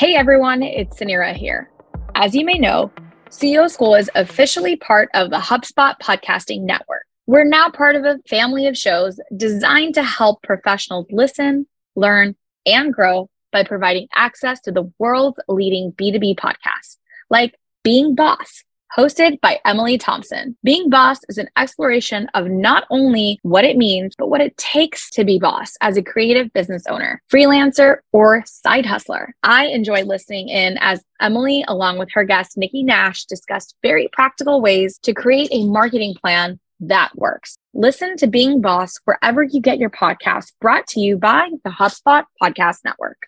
Hey everyone, it's Suneera here. As you may know, CEO School is officially part of the HubSpot Podcasting Network. We're now part of a family of shows designed to help professionals listen, learn, and grow by providing access to the world's leading B2B podcasts, like Being Boss, hosted by Emily Thompson. Being Boss is an exploration of not only what it means, but what it takes to be boss as a creative business owner, freelancer, or side hustler. I enjoy listening in as Emily, along with her guest, Nikki Nash, discussed very practical ways to create a marketing plan that works. Listen to Being Boss wherever you get your podcast, brought to you by the HubSpot Podcast Network.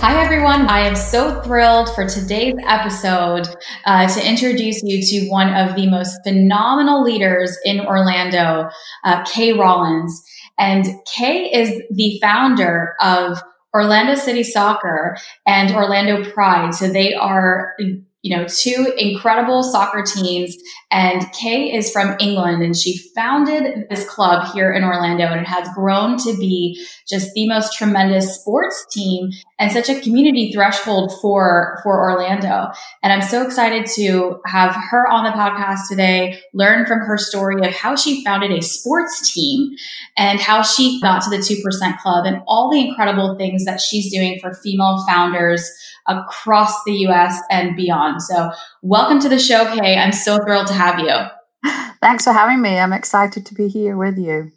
Hi, everyone. I am so thrilled for today's episode uh, to introduce you to one of the most phenomenal leaders in Orlando, uh, Kay Rawlins. And Kay is the founder of Orlando City Soccer and Orlando Pride. So they are you know, two incredible soccer teams. And Kay is from England and she founded this club here in Orlando and it has grown to be just the most tremendous sports team and such a community threshold for, for Orlando. And I'm so excited to have her on the podcast today, learn from her story of how she founded a sports team and how she got to the 2% club and all the incredible things that she's doing for female founders across the US and beyond. So, welcome to the show, Kay. I'm so thrilled to have you. Thanks for having me. I'm excited to be here with you.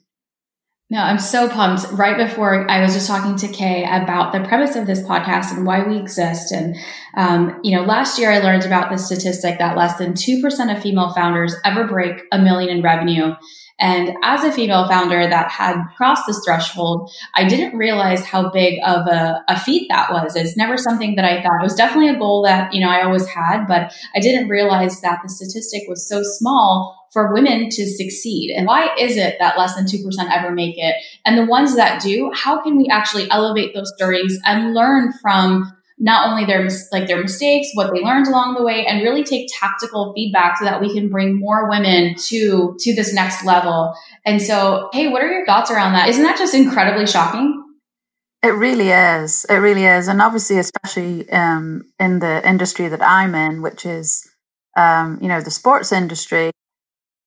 No, I'm so pumped. Right before I was just talking to Kay about the premise of this podcast and why we exist. And, um, you know, last year I learned about the statistic that less than 2% of female founders ever break a million in revenue. And as a female founder that had crossed this threshold, I didn't realize how big of a, a feat that was. It's never something that I thought. It was definitely a goal that, you know, I always had, but I didn't realize that the statistic was so small for women to succeed. And why is it that less than 2% ever make it? And the ones that do, how can we actually elevate those stories and learn from not only their like their mistakes, what they learned along the way, and really take tactical feedback so that we can bring more women to to this next level. And so, hey, what are your thoughts around that? Isn't that just incredibly shocking? It really is. It really is, and obviously, especially um, in the industry that I'm in, which is um, you know the sports industry.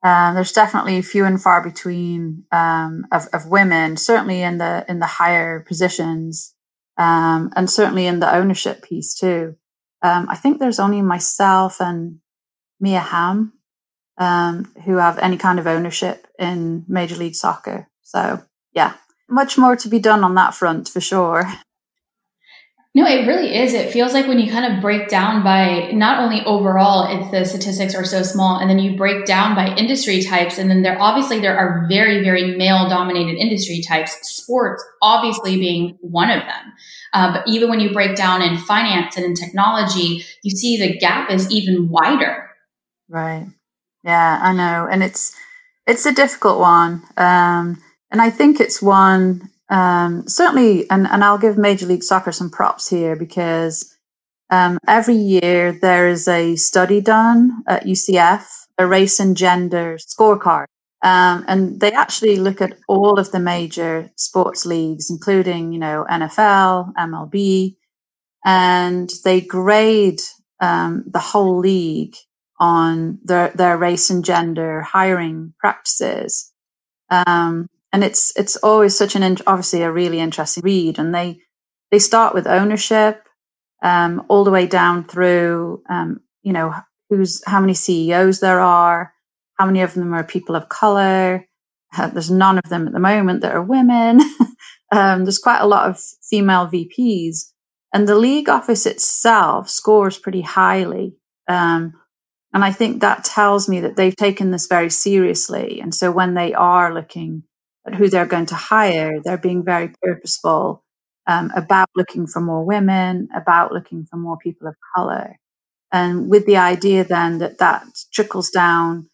Uh, there's definitely few and far between um, of, of women, certainly in the in the higher positions um, and certainly in the ownership piece too. Um, I think there's only myself and Mia Hamm um, who have any kind of ownership in Major League Soccer. So yeah, much more to be done on that front for sure. No, it really is. It feels like when you kind of break down by not only overall, if the statistics are so small, and then you break down by industry types, and then there obviously there are very, very male dominated industry types, sports obviously being one of them. Uh, but even when you break down in finance and in technology, you see the gap is even wider. Right. Yeah, I know. And it's, it's a difficult one. Um, and I think it's one um, certainly, and, and I'll give Major League Soccer some props here because um, every year there is a study done at UCF, a race and gender scorecard. Um, and they actually look at all of the major sports leagues, including, you know, NFL, MLB, and they grade um, the whole league on their, their race and gender hiring practices. Um, and it's it's always such an obviously a really interesting read and they they start with ownership um, all the way down through, um, you know, who's how many CEOs there are, how many of them are people of color. Uh, there's none of them at the moment that are women. um, there's quite a lot of female VPs, and the league office itself scores pretty highly. Um, and I think that tells me that they've taken this very seriously. And so when they are looking who they're going to hire, they're being very purposeful um, about looking for more women, about looking for more people of color. And with the idea then that that trickles down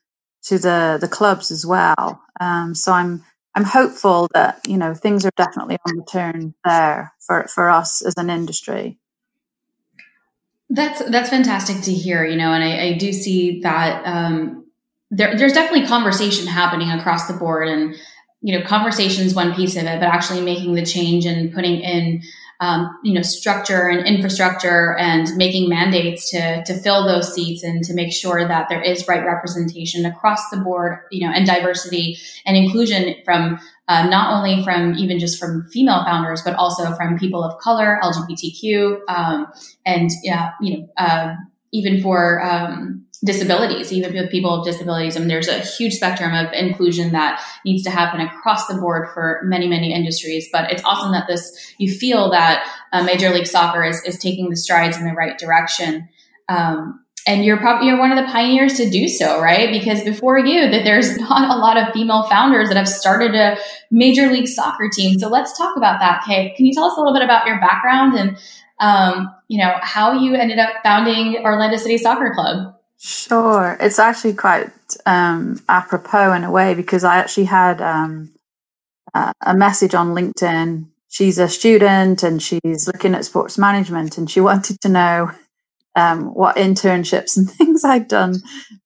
to the, the clubs as well. Um, so I'm, I'm hopeful that, you know, things are definitely on the turn there for, for us as an industry. That's that's fantastic to hear, you know, and I, I do see that um, there, there's definitely conversation happening across the board, and you know, conversation's one piece of it, but actually making the change and putting in um, you know structure and infrastructure and making mandates to to fill those seats and to make sure that there is right representation across the board you know and diversity and inclusion from uh, not only from even just from female founders but also from people of color lgbtq um, and yeah you know uh, even for um, disabilities, even with people with disabilities. I mean, there's a huge spectrum of inclusion that needs to happen across the board for many, many industries. But it's awesome that this, you feel that uh, Major League Soccer is, is taking the strides in the right direction. Um, and you're probably you're one of the pioneers to do so, right? Because before you, that there's not a lot of female founders that have started a major league soccer team. So let's talk about that. Kay, can you tell us a little bit about your background and um, you know how you ended up founding Orlando City Soccer Club? Sure. It's actually quite um, apropos in a way because I actually had um, a message on LinkedIn. She's a student and she's looking at sports management and she wanted to know um, what internships and things I'd done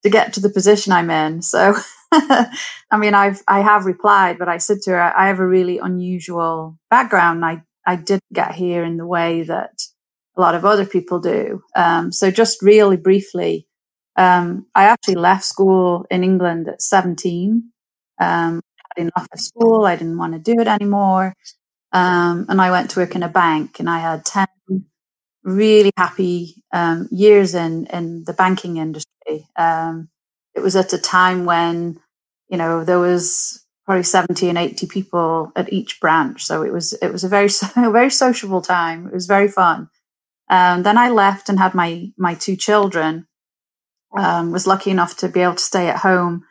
to get to the position I'm in. So, I mean, I've I have replied, but I said to her, I have a really unusual background. I I didn't get here in the way that a lot of other people do. Um, so, just really briefly, um, I actually left school in England at 17. Um, I had enough of school. I didn't want to do it anymore. Um, and I went to work in a bank and I had 10 really happy um, years in, in the banking industry. Um, it was at a time when, you know, there was probably 70 and 80 people at each branch. So it was, it was a very, a very sociable time. It was very fun. Um, then I left and had my, my two children um, was lucky enough to be able to stay at home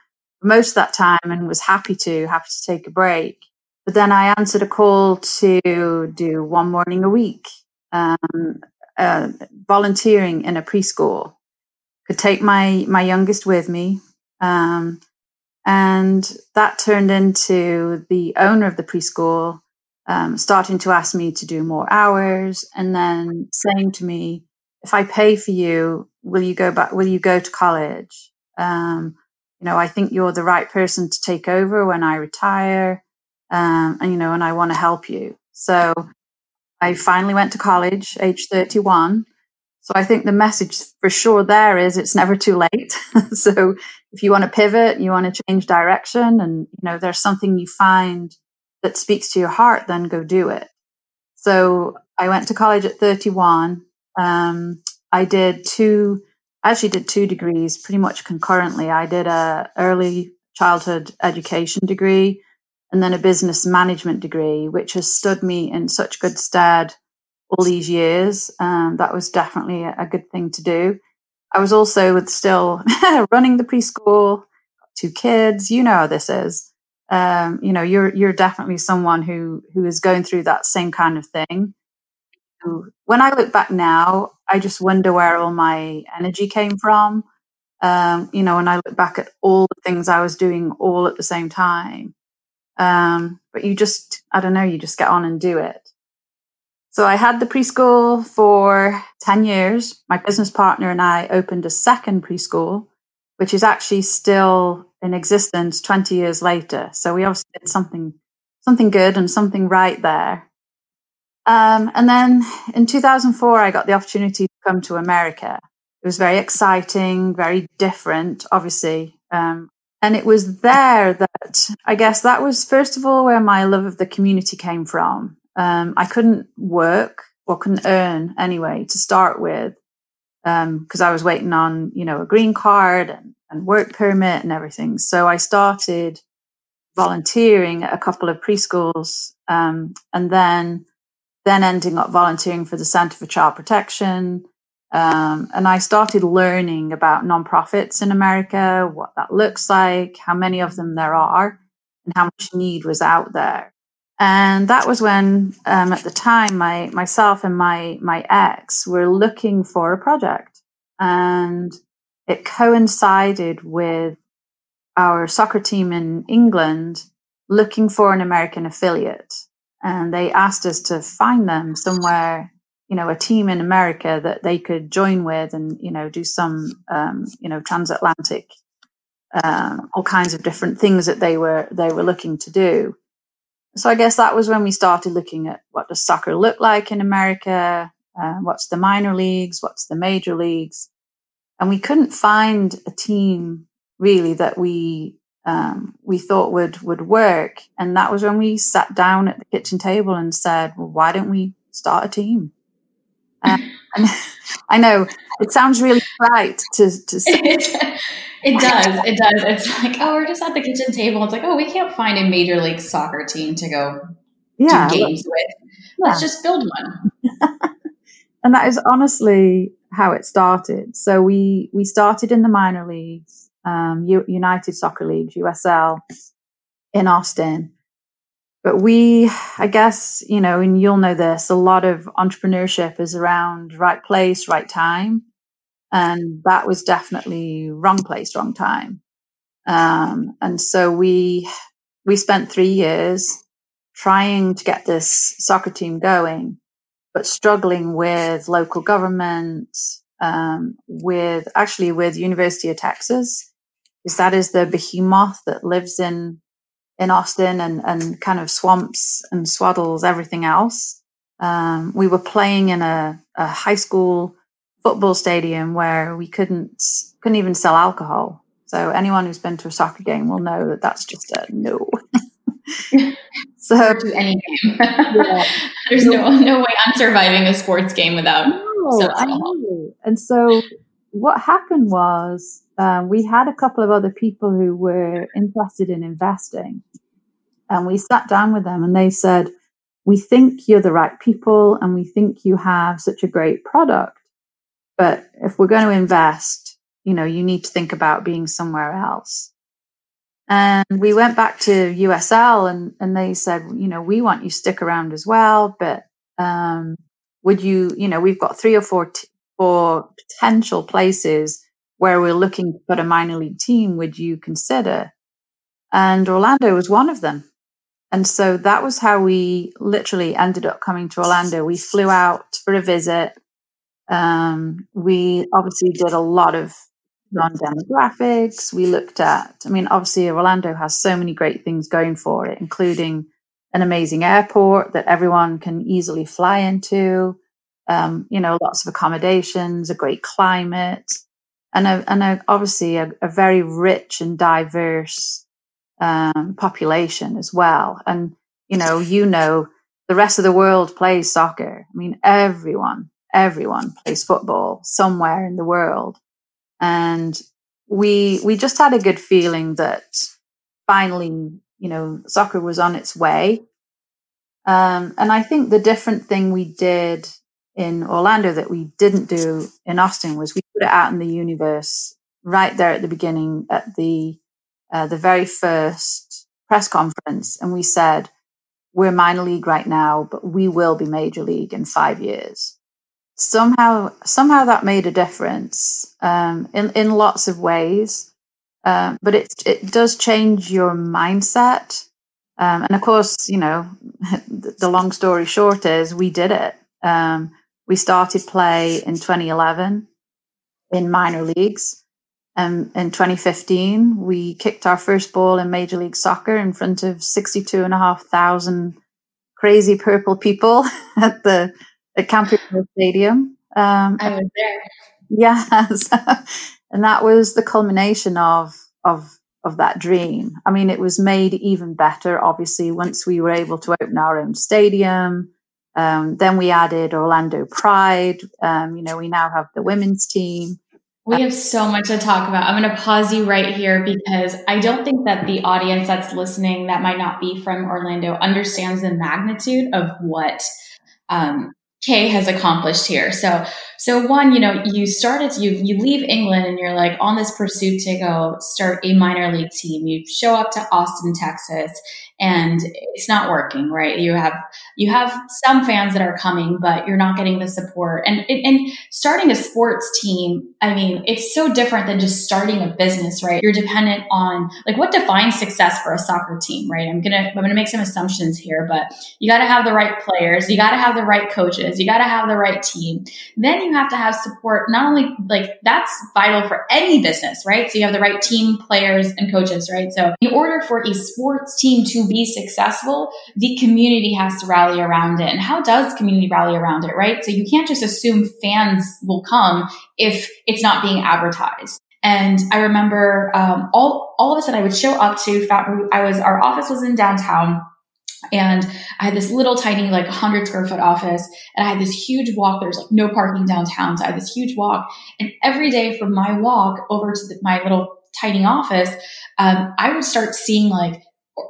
most of that time and was happy to happy to take a break. But then i answered a call to do one morning a week um, uh, volunteering in a preschool. Could take my my youngest with me um, and that turned into the owner of the preschool um, starting to ask me to do more hours and then saying to me if i pay for you will you go back? Will you go to college? Um, you know, I think you're the right person to take over when I retire. Um, and, you know, and I want to help you. So I finally went to college, age 31. So I think the message for sure there is it's never too late. so if you want to pivot, you want to change direction and, you know, there's something you find that speaks to your heart, then go do it. So I went to college at 31. Um, I did two, I actually did two degrees pretty much concurrently. I did a early childhood education degree and then a business management degree, which has stood me in such good stead all these years. Um, that was definitely a, a good thing to do. I was also with still running the preschool, two kids. You know how this is. Um, you know, you're you're definitely someone who who is going through that same kind of thing when I look back now, I just wonder where all my energy came from. Um, you know, when I look back at all the things I was doing all at the same time. Um, but you just, I don't know, you just get on and do it. So I had the preschool for 10 years. My business partner and I opened a second preschool, which is actually still in existence 20 years later. So we obviously did something, something good and something right there. Um, and then in 2004, I got the opportunity to come to America. It was very exciting, very different, obviously. Um, and it was there that I guess that was, first of all, where my love of the community came from. Um, I couldn't work or couldn't earn anyway to start with, because um, I was waiting on you know a green card and, and work permit and everything. So I started volunteering at a couple of preschools, um, and then then ending up volunteering for the Center for Child Protection. Um, and I started learning about nonprofits in America, what that looks like, how many of them there are, and how much need was out there. And that was when, um, at the time, my myself and my my ex were looking for a project, and it coincided with our soccer team in England looking for an American affiliate, and they asked us to find them somewhere, you know, a team in America that they could join with, and you know, do some, um, you know, transatlantic, um, all kinds of different things that they were they were looking to do. So I guess that was when we started looking at what does soccer look like in America, uh, what's the minor leagues, what's the major leagues, and we couldn't find a team really that we um, we thought would would work. And that was when we sat down at the kitchen table and said, "Well, why don't we start a team?" Uh, and I know it sounds really trite to to say. It does. It does. It's like, oh, we're just at the kitchen table. It's like, oh, we can't find a major league soccer team to go yeah, do games with. Let's yeah. just build one. and that is honestly how it started. So we we started in the minor leagues, um, U- United Soccer Leagues (USL) in Austin. But we, I guess, you know, and you'll know this, a lot of entrepreneurship is around right place, right time. And that was definitely wrong place, wrong time. Um, and so we, we spent three years trying to get this soccer team going, but struggling with local government, um, with actually with University of Texas, because that is the behemoth that lives in in Austin and and kind of swamps and swaddles everything else. Um, we were playing in a, a high school football stadium where we couldn't couldn't even sell alcohol. So anyone who's been to a soccer game will know that that's just a no. so to any game, yeah. there's no no way I'm surviving a sports game without. No. And so what happened was um, we had a couple of other people who were interested in investing, and we sat down with them, and they said, "We think you're the right people, and we think you have such a great product." But if we're going to invest, you know, you need to think about being somewhere else. And we went back to USL and, and they said, you know, we want you stick around as well, but um, would you, you know, we've got three or four, t- four potential places where we're looking to put a minor league team. Would you consider? And Orlando was one of them. And so that was how we literally ended up coming to Orlando. We flew out for a visit. Um, we obviously did a lot of non demographics. We looked at, I mean, obviously Orlando has so many great things going for it, including an amazing airport that everyone can easily fly into. Um, you know, lots of accommodations, a great climate, and a, and a, obviously a, a, very rich and diverse um, population as well. And you know, you know, the rest of the world plays soccer. I mean, everyone everyone plays football somewhere in the world. And we we just had a good feeling that finally, you know, soccer was on its way. Um, and I think the different thing we did in Orlando that we didn't do in Austin was we put it out in the universe right there at the beginning at the uh, the very first press conference, and we said we're minor league right now, but we will be major league in five years somehow somehow that made a difference um, in in lots of ways. Um, but it it does change your mindset. Um, and of course, you know, the long story short is we did it. Um, we started play in 2011 in minor leagues. Um, in 2015, we kicked our first ball in Major League Soccer in front of 62 and a half thousand crazy purple people at the at Camping Stadium. Um, I was there. Yes, and that was the culmination of of of that dream. I mean, it was made even better, obviously, once we were able to open our own stadium. Um, then we added Orlando Pride. Um, you know, we now have the women's team. We have so much to talk about. I'm going to pause you right here because I don't think that the audience that's listening that might not be from Orlando understands the magnitude of what um, Kay has accomplished here. So, so one, you know, you started, you you leave England and you're like on this pursuit to go start a minor league team. You show up to Austin, Texas, and it's not working, right? You have you have some fans that are coming, but you're not getting the support. And and starting a sports team, I mean, it's so different than just starting a business, right? You're dependent on like what defines success for a soccer team, right? I'm gonna I'm gonna make some assumptions here, but you got to have the right players, you got to have the right coaches, you got to have the right team. Then you have to have support. Not only like that's vital for any business, right? So you have the right team, players, and coaches, right? So in order for a sports team to be successful, the community has to rally around it. And how does community rally around it, right? So you can't just assume fans will come if it's not being advertised. And I remember um, all all of a sudden I would show up to. I was our office was in downtown. And I had this little tiny, like 100 square foot office, and I had this huge walk. There's like no parking downtown. So I had this huge walk. And every day from my walk over to the, my little tiny office, um, I would start seeing like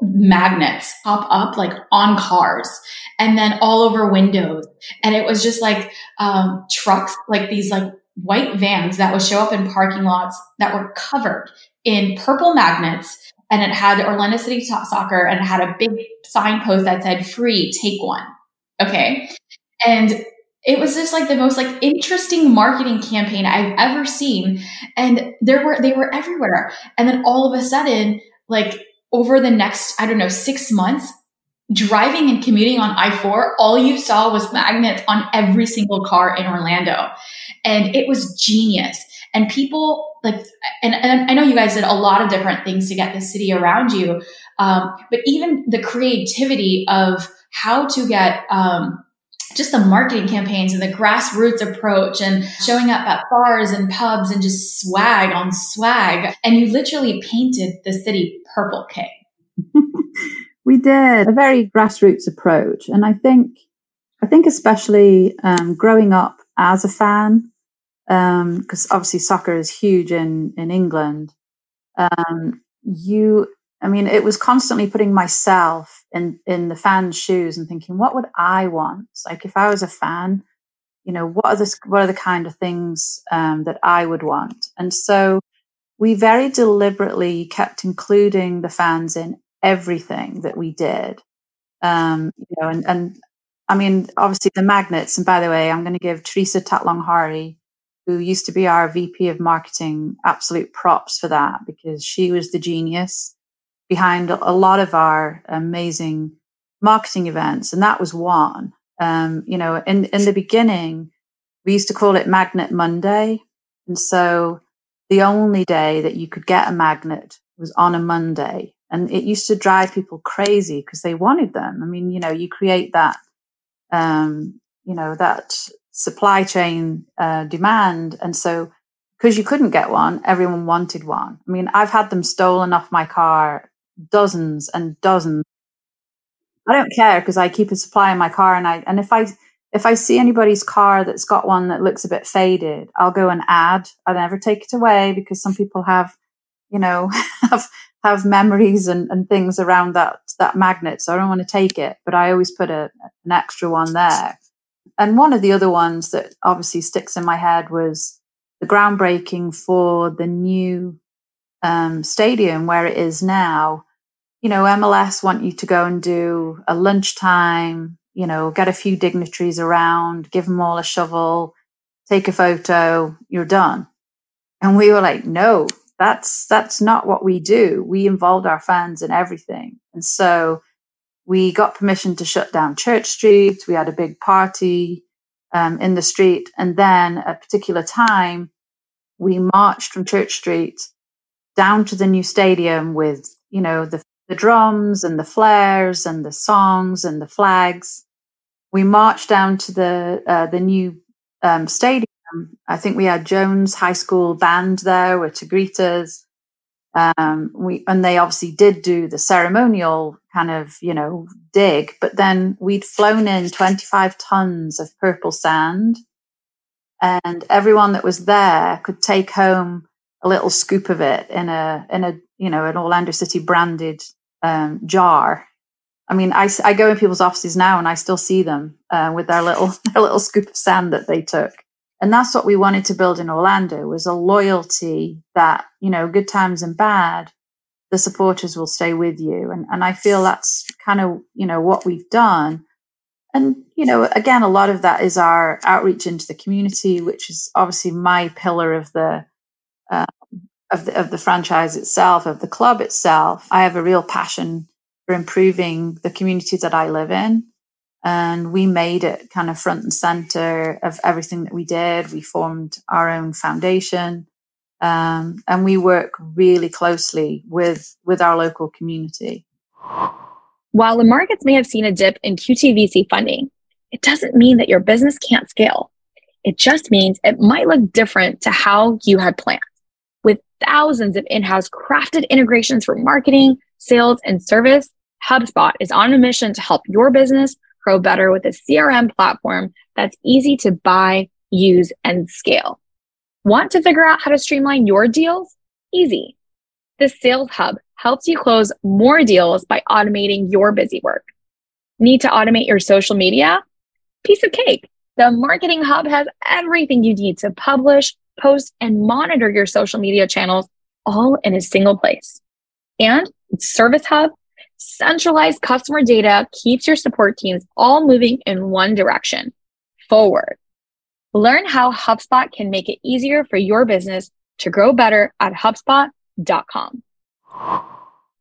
magnets pop up like on cars and then all over windows. And it was just like um, trucks, like these like white vans that would show up in parking lots that were covered in purple magnets. And it had Orlando City Soccer and it had a big signpost that said free, take one. Okay. And it was just like the most like interesting marketing campaign I've ever seen. And there were, they were everywhere. And then all of a sudden, like over the next, I don't know, six months, driving and commuting on I 4, all you saw was magnets on every single car in Orlando. And it was genius. And people like, and, and I know you guys did a lot of different things to get the city around you. Um, but even the creativity of how to get, um, just the marketing campaigns and the grassroots approach and showing up at bars and pubs and just swag on swag. And you literally painted the city purple, Kay. we did a very grassroots approach. And I think, I think especially um, growing up as a fan, because um, obviously soccer is huge in, in England, um, you I mean, it was constantly putting myself in in the fan's shoes and thinking, what would I want? Like, if I was a fan, you know, what are the what are the kind of things um, that I would want? And so, we very deliberately kept including the fans in everything that we did. Um, you know, and and I mean, obviously the magnets. And by the way, I'm going to give Teresa Tatlong-Hari, who used to be our VP of marketing, absolute props for that because she was the genius behind a lot of our amazing marketing events, and that was one. Um, you know, in in the beginning, we used to call it Magnet Monday, and so the only day that you could get a magnet was on a Monday, and it used to drive people crazy because they wanted them. I mean, you know, you create that, um, you know, that supply chain uh, demand, and so because you couldn't get one, everyone wanted one. I mean, I've had them stolen off my car dozens and dozens. I don't care because I keep a supply in my car, and I and if I if I see anybody's car that's got one that looks a bit faded, I'll go and add. I never take it away because some people have, you know, have have memories and, and things around that that magnet. So I don't want to take it, but I always put a, an extra one there. And one of the other ones that obviously sticks in my head was the groundbreaking for the new um, stadium where it is now, you know, MLS want you to go and do a lunchtime, you know, get a few dignitaries around, give them all a shovel, take a photo, you're done. And we were like, no, that's that's not what we do. We involved our fans in everything. And so we got permission to shut down Church Street. We had a big party um, in the street. And then at a particular time, we marched from Church Street down to the new stadium with, you know, the, the drums and the flares and the songs and the flags. We marched down to the, uh, the new um, stadium. I think we had Jones High School band there to greet us. Um, we and they obviously did do the ceremonial kind of you know dig, but then we'd flown in 25 tons of purple sand, and everyone that was there could take home a little scoop of it in a in a you know an Orlando City branded um, jar. I mean, I, I go in people's offices now and I still see them uh, with their little their little scoop of sand that they took and that's what we wanted to build in Orlando was a loyalty that you know good times and bad the supporters will stay with you. And and I feel that's kind of you know what we've done. And you know again a lot of that is our outreach into the community which is obviously my pillar of the uh, of the of the franchise itself of the club itself. I have a real passion for improving the communities that I live in and we made it kind of front and center of everything that we did. We formed our own foundation, um, and we work really closely with with our local community. While the markets may have seen a dip in QTVC funding, it doesn't mean that your business can't scale. It just means it might look different to how you had planned. With thousands of in house crafted integrations for marketing, sales, and service, HubSpot is on a mission to help your business grow better with a CRM platform that's easy to buy, use, and scale. Want to figure out how to streamline your deals? Easy. The Sales Hub helps you close more deals by automating your busy work. Need to automate your social media? Piece of cake. The Marketing Hub has everything you need to publish, post, and monitor your social media channels all in a single place. And Service Hub Centralized customer data keeps your support teams all moving in one direction forward. Learn how HubSpot can make it easier for your business to grow better at HubSpot.com.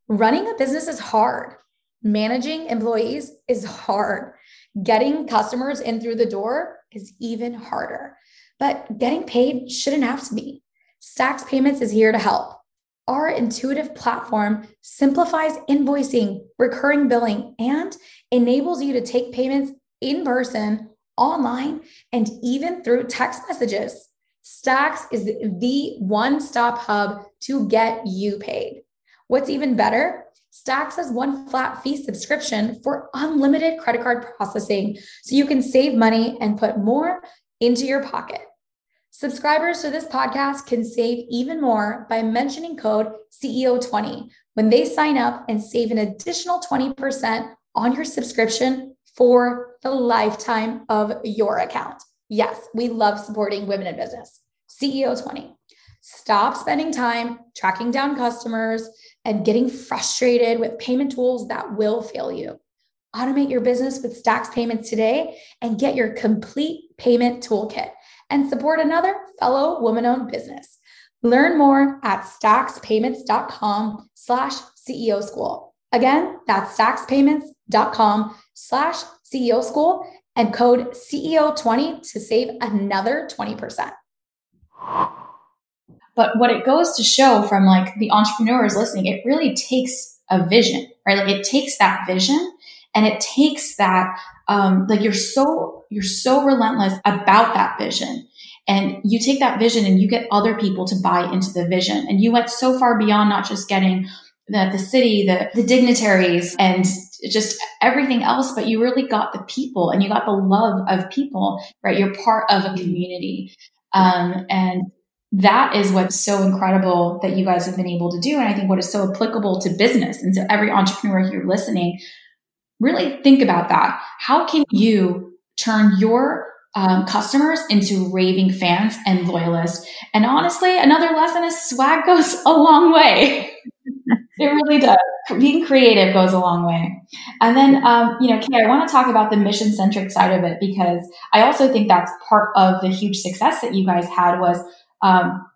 Running a business is hard. Managing employees is hard. Getting customers in through the door is even harder. But getting paid shouldn't have to be. Stax Payments is here to help. Our intuitive platform simplifies invoicing, recurring billing, and enables you to take payments in person, online, and even through text messages. Stax is the one stop hub to get you paid. What's even better? Stax has one flat fee subscription for unlimited credit card processing so you can save money and put more into your pocket. Subscribers to this podcast can save even more by mentioning code CEO20 when they sign up and save an additional 20% on your subscription for the lifetime of your account. Yes, we love supporting women in business. CEO20. Stop spending time tracking down customers and getting frustrated with payment tools that will fail you. Automate your business with Stax Payments today and get your complete payment toolkit and support another fellow woman-owned business. Learn more at staxpayments.com slash CEO school. Again, that's staxpayments.com slash CEO school and code CEO20 to save another 20%. But what it goes to show from like the entrepreneurs listening, it really takes a vision, right? Like it takes that vision and it takes that um, like you're so you're so relentless about that vision. And you take that vision and you get other people to buy into the vision. And you went so far beyond not just getting the, the city the, the dignitaries and just everything else but you really got the people and you got the love of people right? You're part of a community. Um, and that is what's so incredible that you guys have been able to do. And i think what is so applicable to business. And so every entrepreneur here listening really think about that. How can you turn your um, customers into raving fans and loyalists? And honestly, another lesson is swag goes a long way. it really does. Being creative goes a long way. And then, um, you know, Kay, I want to talk about the mission centric side of it because I also think that's part of the huge success that you guys had was um,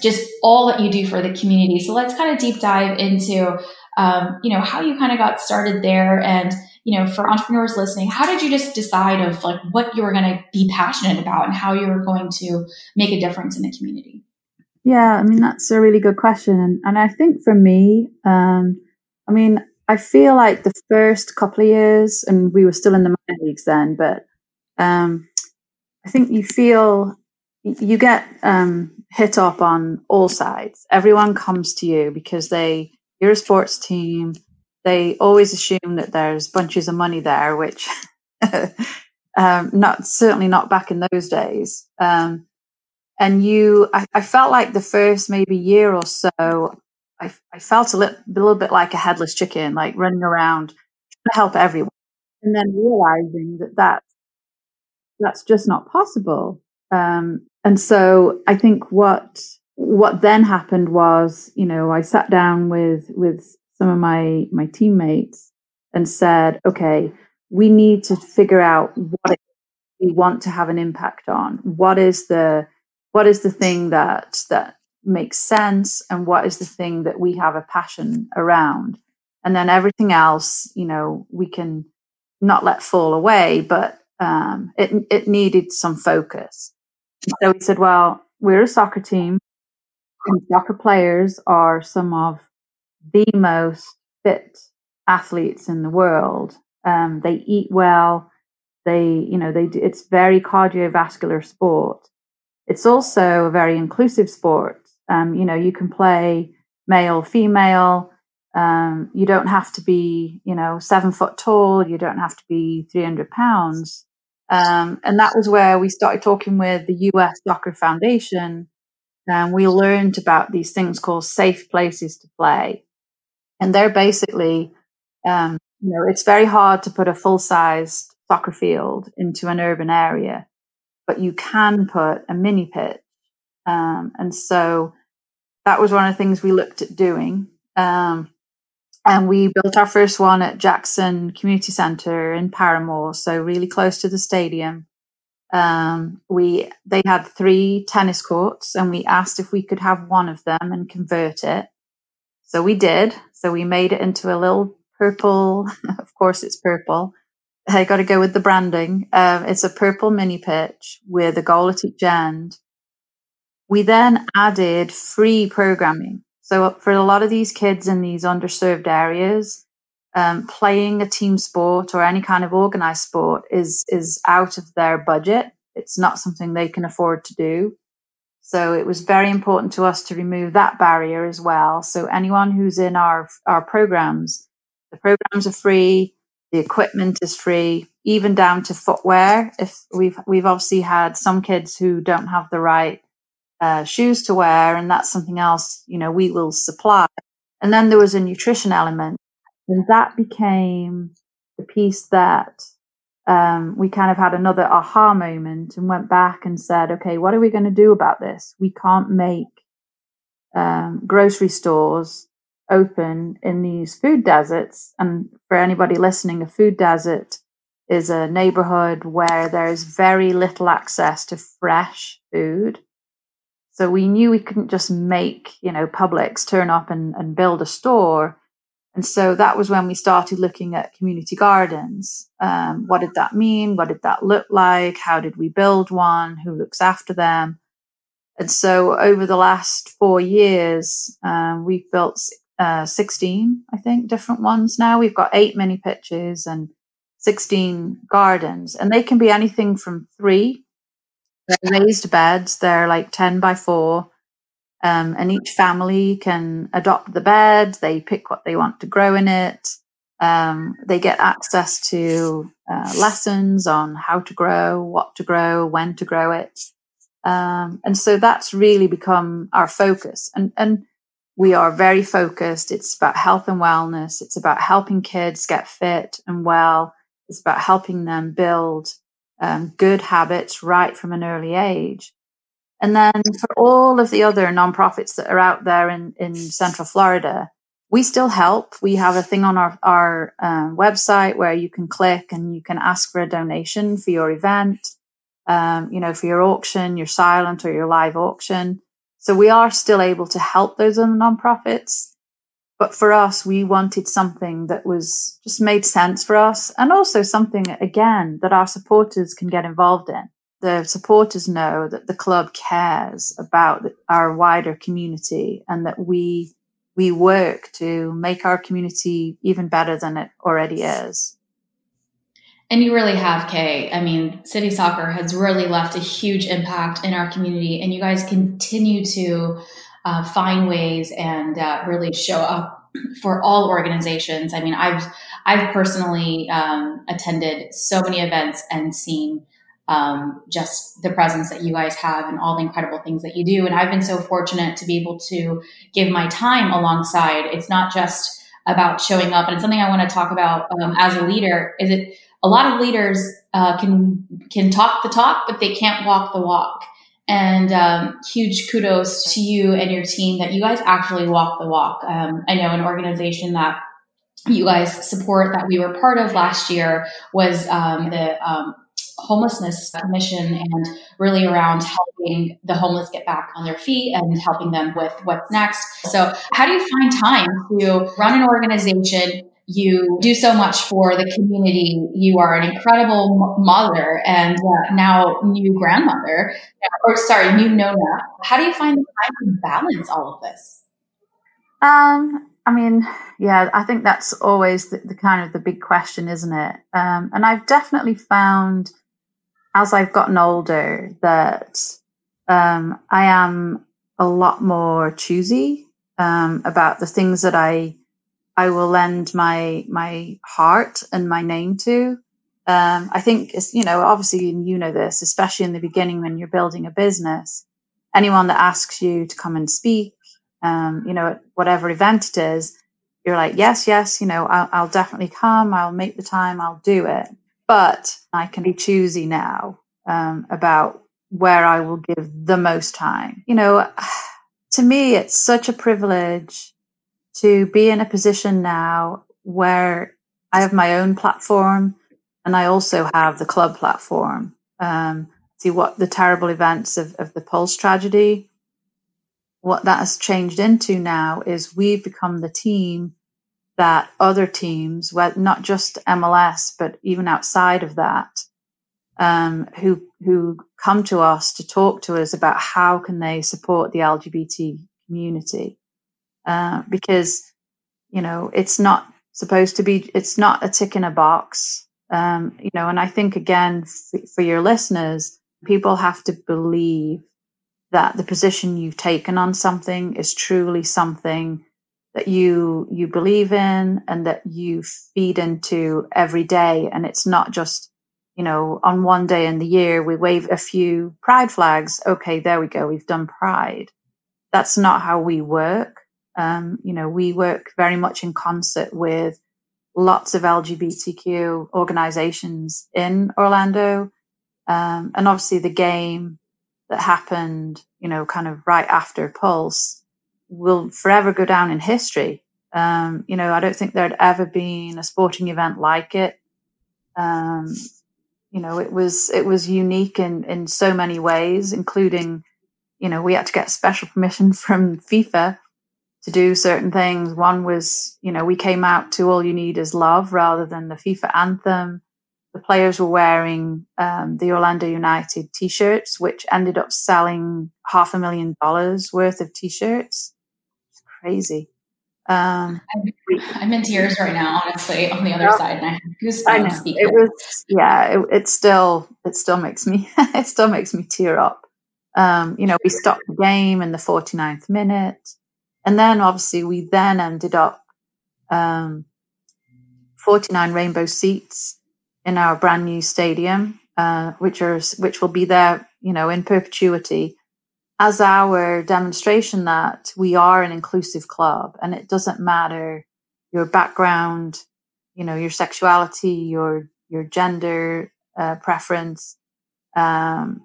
just all that you do for the community. So let's kind of deep dive into um, you know, how you kind of got started there and, you know, for entrepreneurs listening, how did you just decide of like what you were going to be passionate about and how you were going to make a difference in the community? Yeah, I mean, that's a really good question. And, and I think for me, um, I mean, I feel like the first couple of years, and we were still in the minor leagues then, but um, I think you feel you get um, hit up on all sides. Everyone comes to you because they you're a sports team. They always assume that there's bunches of money there, which um, not certainly not back in those days. Um, and you, I, I, felt like the first maybe year or so, I, I felt a little, a little bit like a headless chicken, like running around trying to help everyone, and then realizing that that that's just not possible. Um, and so I think what what then happened was, you know, I sat down with with some of my my teammates and said, okay, we need to figure out what we want to have an impact on. What is the what is the thing that that makes sense and what is the thing that we have a passion around? And then everything else you know we can not let fall away but um, it it needed some focus. So we said well we're a soccer team and soccer players are some of the most fit athletes in the world um, they eat well they you know they it's very cardiovascular sport it's also a very inclusive sport. Um, you know, you can play male, female. Um, you don't have to be, you know, seven foot tall. You don't have to be 300 pounds. Um, and that was where we started talking with the US Soccer Foundation. And we learned about these things called safe places to play. And they're basically, um, you know, it's very hard to put a full sized soccer field into an urban area but you can put a mini pitch. Um, and so that was one of the things we looked at doing. Um, and we built our first one at Jackson Community Centre in Paramore, so really close to the stadium. Um, we they had three tennis courts, and we asked if we could have one of them and convert it. So we did. So we made it into a little purple. of course, it's purple. I got to go with the branding. Um, it's a purple mini pitch with a goal at each end. We then added free programming. So for a lot of these kids in these underserved areas, um, playing a team sport or any kind of organized sport is is out of their budget. It's not something they can afford to do. So it was very important to us to remove that barrier as well. So anyone who's in our our programs, the programs are free the equipment is free, even down to footwear. If we've we've obviously had some kids who don't have the right uh, shoes to wear, and that's something else you know we will supply. And then there was a nutrition element, and that became the piece that um, we kind of had another aha moment and went back and said, okay, what are we going to do about this? We can't make um, grocery stores open in these food deserts. And for anybody listening, a food desert is a neighborhood where there's very little access to fresh food. So we knew we couldn't just make, you know, Publix turn up and, and build a store. And so that was when we started looking at community gardens. Um, what did that mean? What did that look like? How did we build one? Who looks after them? And so over the last four years, um, we've built uh, 16, I think, different ones now. We've got eight mini pitches and 16 gardens, and they can be anything from three raised beds. They're like 10 by four. Um, and each family can adopt the bed. They pick what they want to grow in it. Um, they get access to uh, lessons on how to grow, what to grow, when to grow it. Um, and so that's really become our focus. And, and we are very focused. It's about health and wellness. It's about helping kids get fit and well. It's about helping them build um, good habits right from an early age. And then for all of the other nonprofits that are out there in, in Central Florida, we still help. We have a thing on our, our um, website where you can click and you can ask for a donation for your event, um, you know, for your auction, your silent or your live auction. So we are still able to help those other nonprofits. But for us, we wanted something that was just made sense for us and also something, again, that our supporters can get involved in. The supporters know that the club cares about our wider community and that we, we work to make our community even better than it already is. And you really have, Kay. I mean, City Soccer has really left a huge impact in our community, and you guys continue to uh, find ways and uh, really show up for all organizations. I mean, I've I've personally um, attended so many events and seen um, just the presence that you guys have and all the incredible things that you do. And I've been so fortunate to be able to give my time alongside. It's not just about showing up, and it's something I want to talk about um, as a leader. Is it a lot of leaders uh, can can talk the talk, but they can't walk the walk. And um, huge kudos to you and your team that you guys actually walk the walk. Um, I know an organization that you guys support that we were part of last year was um, the um, homelessness commission and really around helping the homeless get back on their feet and helping them with what's next. So, how do you find time to run an organization? You do so much for the community. You are an incredible mother and uh, now new grandmother, or sorry, new Nona. How do you find the time to balance all of this? Um, I mean, yeah, I think that's always the, the kind of the big question, isn't it? Um, and I've definitely found as I've gotten older that um, I am a lot more choosy um, about the things that I I will lend my my heart and my name to. Um, I think you know, obviously, you know this, especially in the beginning when you're building a business. Anyone that asks you to come and speak, um, you know, at whatever event it is, you're like, yes, yes, you know, I'll, I'll definitely come. I'll make the time. I'll do it. But I can be choosy now um, about where I will give the most time. You know, to me, it's such a privilege to be in a position now where I have my own platform and I also have the club platform. Um, see what the terrible events of, of the Pulse tragedy, what that has changed into now is we've become the team that other teams, not just MLS, but even outside of that, um, who who come to us to talk to us about how can they support the LGBT community, uh, because you know it's not supposed to be, it's not a tick in a box, um, you know. And I think again for your listeners, people have to believe that the position you've taken on something is truly something that you you believe in and that you feed into every day. And it's not just you know on one day in the year we wave a few pride flags. Okay there we go. We've done pride. That's not how we work. Um, you know we work very much in concert with lots of lgbtq organizations in orlando. Um, and obviously the game that happened you know kind of right after pulse will forever go down in history. Um, you know, I don't think there'd ever been a sporting event like it. Um, you know, it was it was unique in in so many ways, including, you know, we had to get special permission from FIFA to do certain things. One was, you know, we came out to "All You Need Is Love" rather than the FIFA anthem. The players were wearing um, the Orlando United T-shirts, which ended up selling half a million dollars worth of T-shirts crazy. Um, I'm, I'm, in tears right now, honestly, on the other side, and I have goosebumps. I know. It was, yeah, it, it, still, it still makes me, it still makes me tear up. Um, you know, we stopped the game in the 49th minute, and then obviously we then ended up um, 49 rainbow seats in our brand new stadium, uh, which are which will be there, you know, in perpetuity as our demonstration that we are an inclusive club and it doesn't matter your background, you know, your sexuality, your your gender uh, preference, um,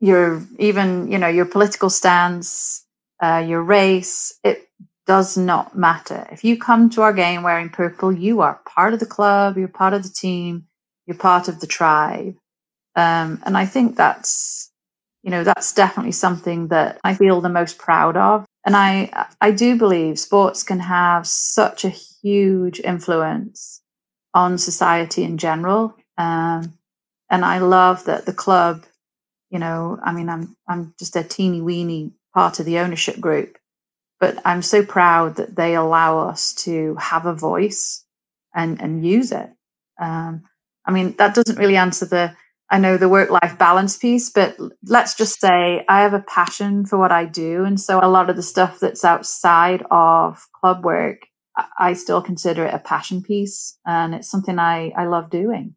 your even you know your political stance, uh, your race. It does not matter. If you come to our game wearing purple, you are part of the club. You're part of the team. You're part of the tribe. Um, and I think that's you know, that's definitely something that I feel the most proud of. And I, I do believe sports can have such a huge influence on society in general. Um, and I love that the club, you know, I mean, I'm, I'm just a teeny weeny part of the ownership group, but I'm so proud that they allow us to have a voice and, and use it. Um, I mean, that doesn't really answer the, I know the work life balance piece, but let's just say I have a passion for what I do. And so a lot of the stuff that's outside of club work, I still consider it a passion piece. And it's something I, I love doing.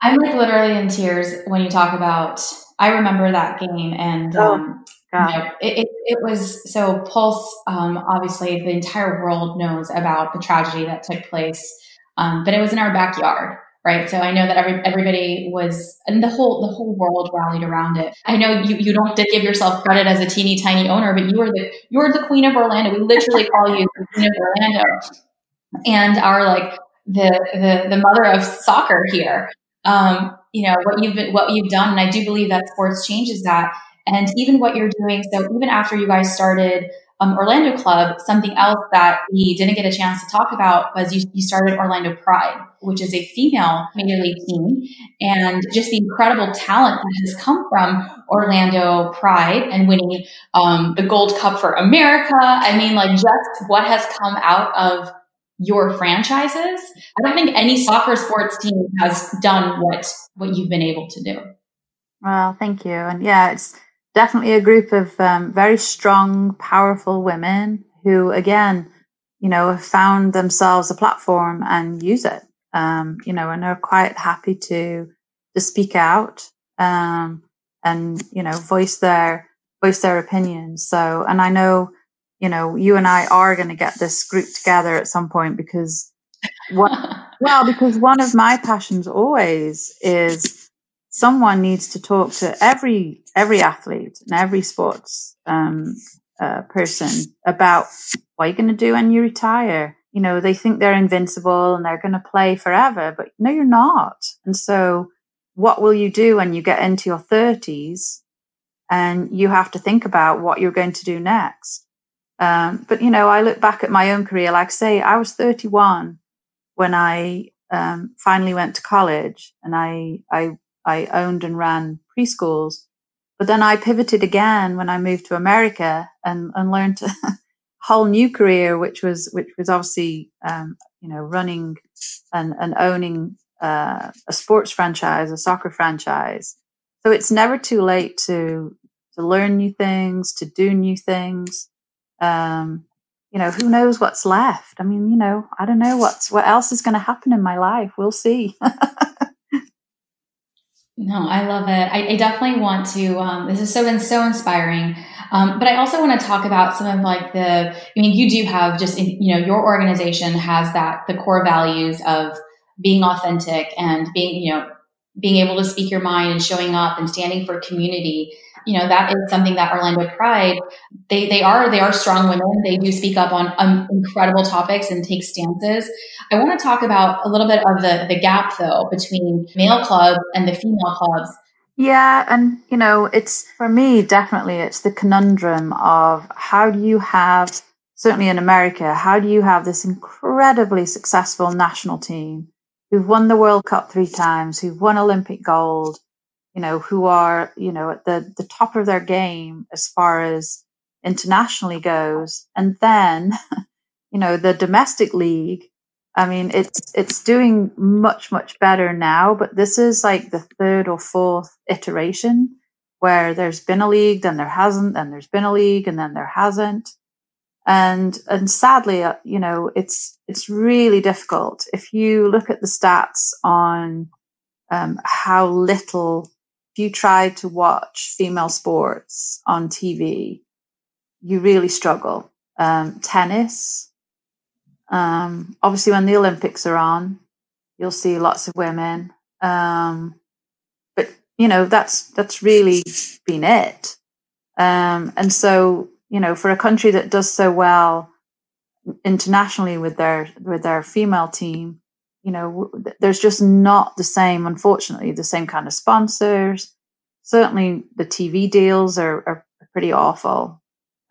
I'm like literally in tears when you talk about, I remember that game and, oh. um, you know, it, it, it, was so Pulse. Um, obviously, the entire world knows about the tragedy that took place, um, but it was in our backyard, right? So I know that every everybody was, and the whole the whole world rallied around it. I know you you don't give yourself credit as a teeny tiny owner, but you were the you were the queen of Orlando. We literally call you the queen of Orlando, and are like the the the mother of soccer here. Um, you know what you've been what you've done, and I do believe that sports changes that and even what you're doing. So even after you guys started um, Orlando Club, something else that we didn't get a chance to talk about was you, you started Orlando Pride, which is a female major league team, and just the incredible talent that has come from Orlando Pride and winning um, the Gold Cup for America. I mean, like just what has come out of your franchises. I don't think any soccer sports team has done what what you've been able to do. Well, thank you, and yeah, it's definitely a group of um, very strong, powerful women who, again, you know, have found themselves a platform and use it. Um, you know, and are quite happy to to speak out um, and you know voice their voice their opinions. So, and I know, you know, you and I are going to get this group together at some point because what? well, because one of my passions always is someone needs to talk to every every athlete and every sports um, uh, person about what you're going to do when you retire. You know, they think they're invincible and they're going to play forever, but no, you're not. And so, what will you do when you get into your 30s and you have to think about what you're going to do next? Um, but, you know, I look back at my own career, like say, I was 31 when I um, finally went to college and I, I I owned and ran preschools. But then I pivoted again when I moved to America and, and learned a whole new career, which was which was obviously um, you know running and, and owning uh, a sports franchise, a soccer franchise. So it's never too late to to learn new things, to do new things. Um, you know, who knows what's left? I mean, you know, I don't know what's what else is going to happen in my life. We'll see. No, I love it. I, I definitely want to. Um, this has so been so inspiring. Um, but I also want to talk about some of like the. I mean, you do have just you know your organization has that the core values of being authentic and being you know being able to speak your mind and showing up and standing for community you know that is something that Orlando Pride they they are they are strong women. They do speak up on um, incredible topics and take stances. I want to talk about a little bit of the the gap though between male clubs and the female clubs. Yeah, and you know, it's for me definitely it's the conundrum of how do you have certainly in America, how do you have this incredibly successful national team who've won the World Cup three times, who've won Olympic gold, you know, who are, you know, at the, the top of their game as far as internationally goes. And then, you know, the domestic league, I mean, it's, it's doing much, much better now, but this is like the third or fourth iteration where there's been a league, then there hasn't, then there's been a league, and then there hasn't. And, and sadly, uh, you know, it's, it's really difficult. If you look at the stats on, um, how little if you try to watch female sports on TV, you really struggle. Um, tennis, um, obviously, when the Olympics are on, you'll see lots of women. Um, but you know, that's that's really been it. Um, and so, you know, for a country that does so well internationally with their with their female team, you know, there's just not the same, unfortunately, the same kind of sponsors. Certainly, the TV deals are, are pretty awful.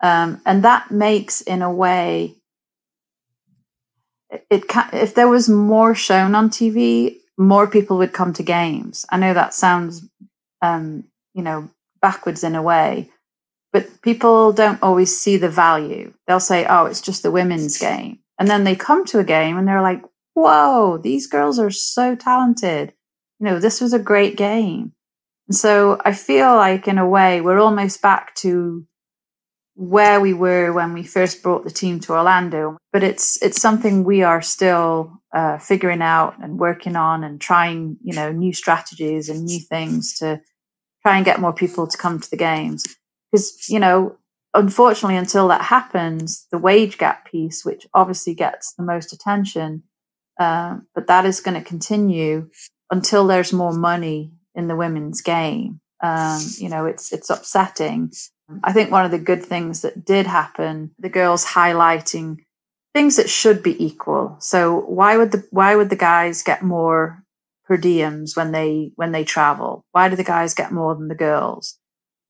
Um, and that makes, in a way, it, it if there was more shown on TV, more people would come to games. I know that sounds, um, you know, backwards in a way, but people don't always see the value. They'll say, "Oh, it's just the women's game," and then they come to a game and they're like, whoa, these girls are so talented. you know, this was a great game. And so I feel like in a way we're almost back to where we were when we first brought the team to Orlando, but it's it's something we are still uh, figuring out and working on and trying, you know, new strategies and new things to try and get more people to come to the games. Because you know, unfortunately, until that happens, the wage gap piece, which obviously gets the most attention, uh, but that is going to continue until there's more money in the women's game. Um, you know, it's it's upsetting I think one of the good things that did happen, the girls highlighting things that should be equal. So why would the why would the guys get more per diems when they when they travel? Why do the guys get more than the girls?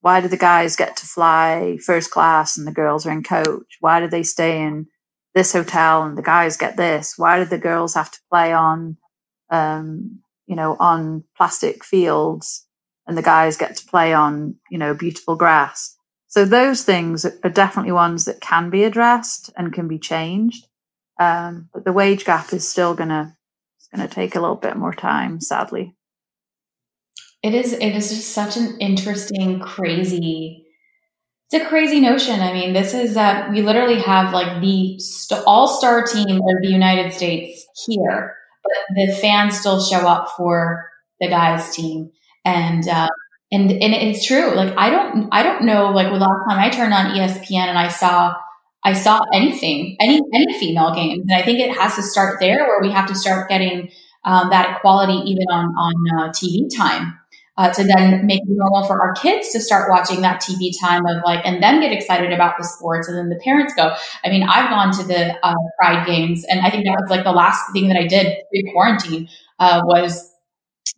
Why do the guys get to fly first class and the girls are in coach? Why do they stay in this hotel and the guys get this? Why do the girls have to play on um, you know, on plastic fields and the guys get to play on, you know, beautiful grass? So those things are definitely ones that can be addressed and can be changed. Um, but the wage gap is still gonna it's gonna take a little bit more time, sadly. It is. It is just such an interesting, crazy. It's a crazy notion. I mean, this is that uh, we literally have like the st- all-star team of the United States here, but the fans still show up for the guys' team, and uh, and and it's true. Like I don't I don't know. Like the last time I turned on ESPN and I saw I saw anything any any female games, and I think it has to start there where we have to start getting um, that equality even on on uh, TV time. Uh, to then make it normal for our kids to start watching that TV time of like, and then get excited about the sports, and then the parents go. I mean, I've gone to the uh, Pride games, and I think that was like the last thing that I did pre quarantine uh, was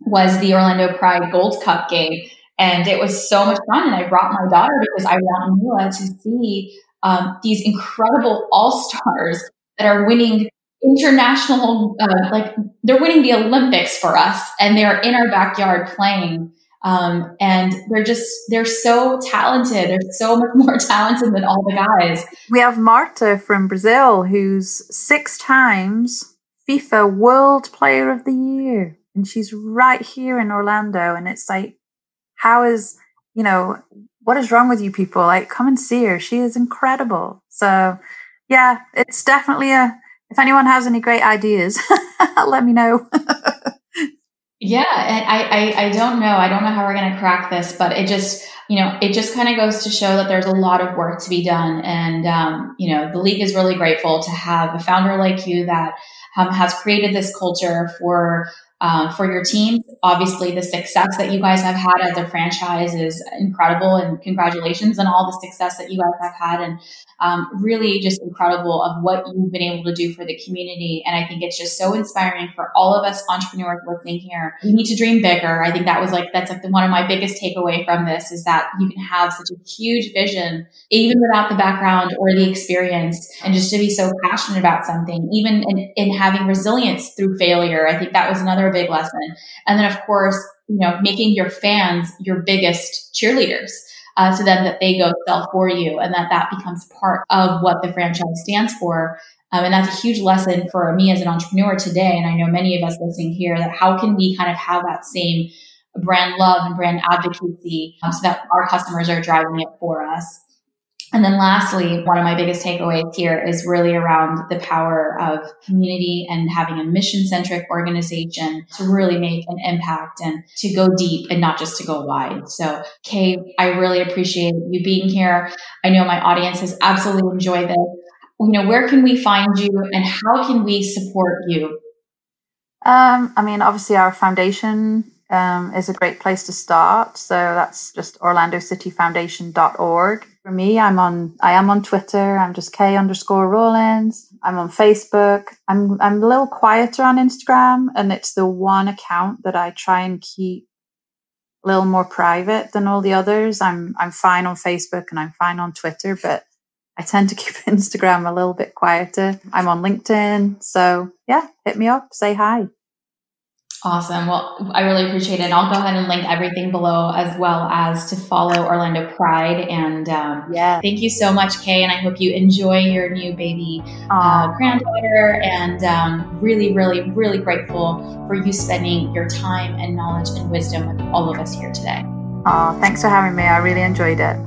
was the Orlando Pride Gold Cup game, and it was so much fun. And I brought my daughter because I want Mila to see um, these incredible all stars that are winning international, uh, like they're winning the Olympics for us, and they're in our backyard playing. Um, and they're just they're so talented. They're so much more talented than all the guys. We have Marta from Brazil, who's six times FIFA World Player of the Year, and she's right here in Orlando. And it's like how is, you know, what is wrong with you people? Like, come and see her. She is incredible. So, yeah, it's definitely a, if anyone has any great ideas, let me know. yeah. I, I, I don't know. I don't know how we're going to crack this, but it just, you know, it just kind of goes to show that there's a lot of work to be done. And, um, you know, the league is really grateful to have a founder like you that um, has created this culture for um, for your team. Obviously, the success that you guys have had as a franchise is incredible, and congratulations on all the success that you guys have had, and um, really just incredible of what you've been able to do for the community. And I think it's just so inspiring for all of us entrepreneurs listening here. You need to dream bigger. I think that was like that's like one of my biggest takeaway from this is that you can have such a huge vision even without the background or the experience, and just to be so passionate about something, even in, in having resilience through failure. I think that was another big lesson. And then, of course, you know, making your fans your biggest cheerleaders. Uh, so then that they go sell for you and that that becomes part of what the franchise stands for. Um, and that's a huge lesson for me as an entrepreneur today. And I know many of us listening here that how can we kind of have that same brand love and brand advocacy um, so that our customers are driving it for us. And then lastly, one of my biggest takeaways here is really around the power of community and having a mission centric organization to really make an impact and to go deep and not just to go wide. So, Kay, I really appreciate you being here. I know my audience has absolutely enjoyed this. You know, where can we find you and how can we support you? Um, I mean, obviously, our foundation um, is a great place to start. So that's just orlandocityfoundation.org. For me, I'm on, I am on Twitter. I'm just K underscore Rawlins. I'm on Facebook. I'm, I'm a little quieter on Instagram and it's the one account that I try and keep a little more private than all the others. I'm, I'm fine on Facebook and I'm fine on Twitter, but I tend to keep Instagram a little bit quieter. I'm on LinkedIn. So yeah, hit me up, say hi. Awesome. Well, I really appreciate it. I'll go ahead and link everything below as well as to follow Orlando Pride. And um, yeah, thank you so much, Kay. And I hope you enjoy your new baby uh, granddaughter. And um, really, really, really grateful for you spending your time and knowledge and wisdom with all of us here today. Oh, thanks for having me. I really enjoyed it.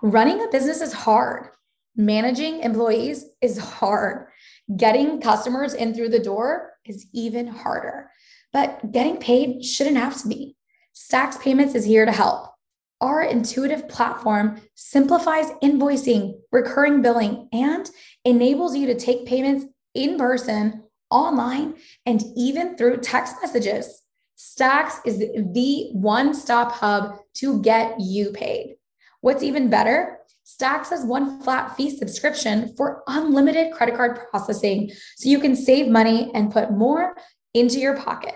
Running a business is hard. Managing employees is hard. Getting customers in through the door is even harder but getting paid shouldn't have to be. Stax Payments is here to help. Our intuitive platform simplifies invoicing, recurring billing, and enables you to take payments in person, online, and even through text messages. Stax is the one stop hub to get you paid. What's even better? Stax has one flat fee subscription for unlimited credit card processing so you can save money and put more into your pocket.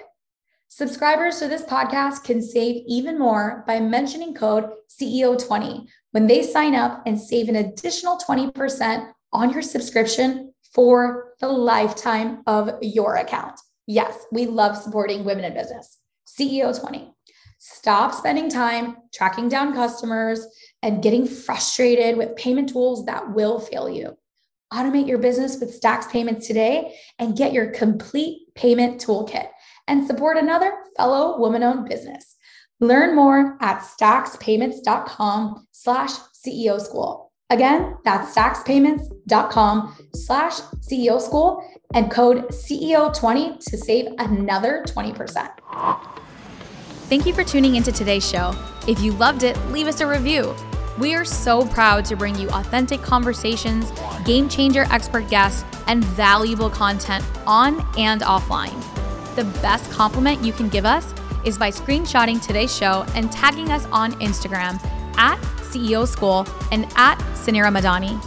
Subscribers to this podcast can save even more by mentioning code CEO20 when they sign up and save an additional 20% on your subscription for the lifetime of your account. Yes, we love supporting women in business. CEO20. Stop spending time tracking down customers and getting frustrated with payment tools that will fail you. Automate your business with Stax Payments today and get your complete payment toolkit and support another fellow woman-owned business. Learn more at staxpayments.com slash CEO school. Again, that's staxpayments.com slash CEO school and code CEO20 to save another 20%. Thank you for tuning into today's show. If you loved it, leave us a review. We are so proud to bring you authentic conversations, game changer expert guests, and valuable content on and offline. The best compliment you can give us is by screenshotting today's show and tagging us on Instagram at CEO School and at Suneera Madhani.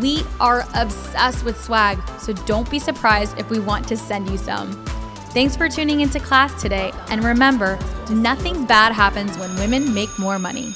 We are obsessed with swag, so don't be surprised if we want to send you some. Thanks for tuning into class today, and remember, nothing bad happens when women make more money.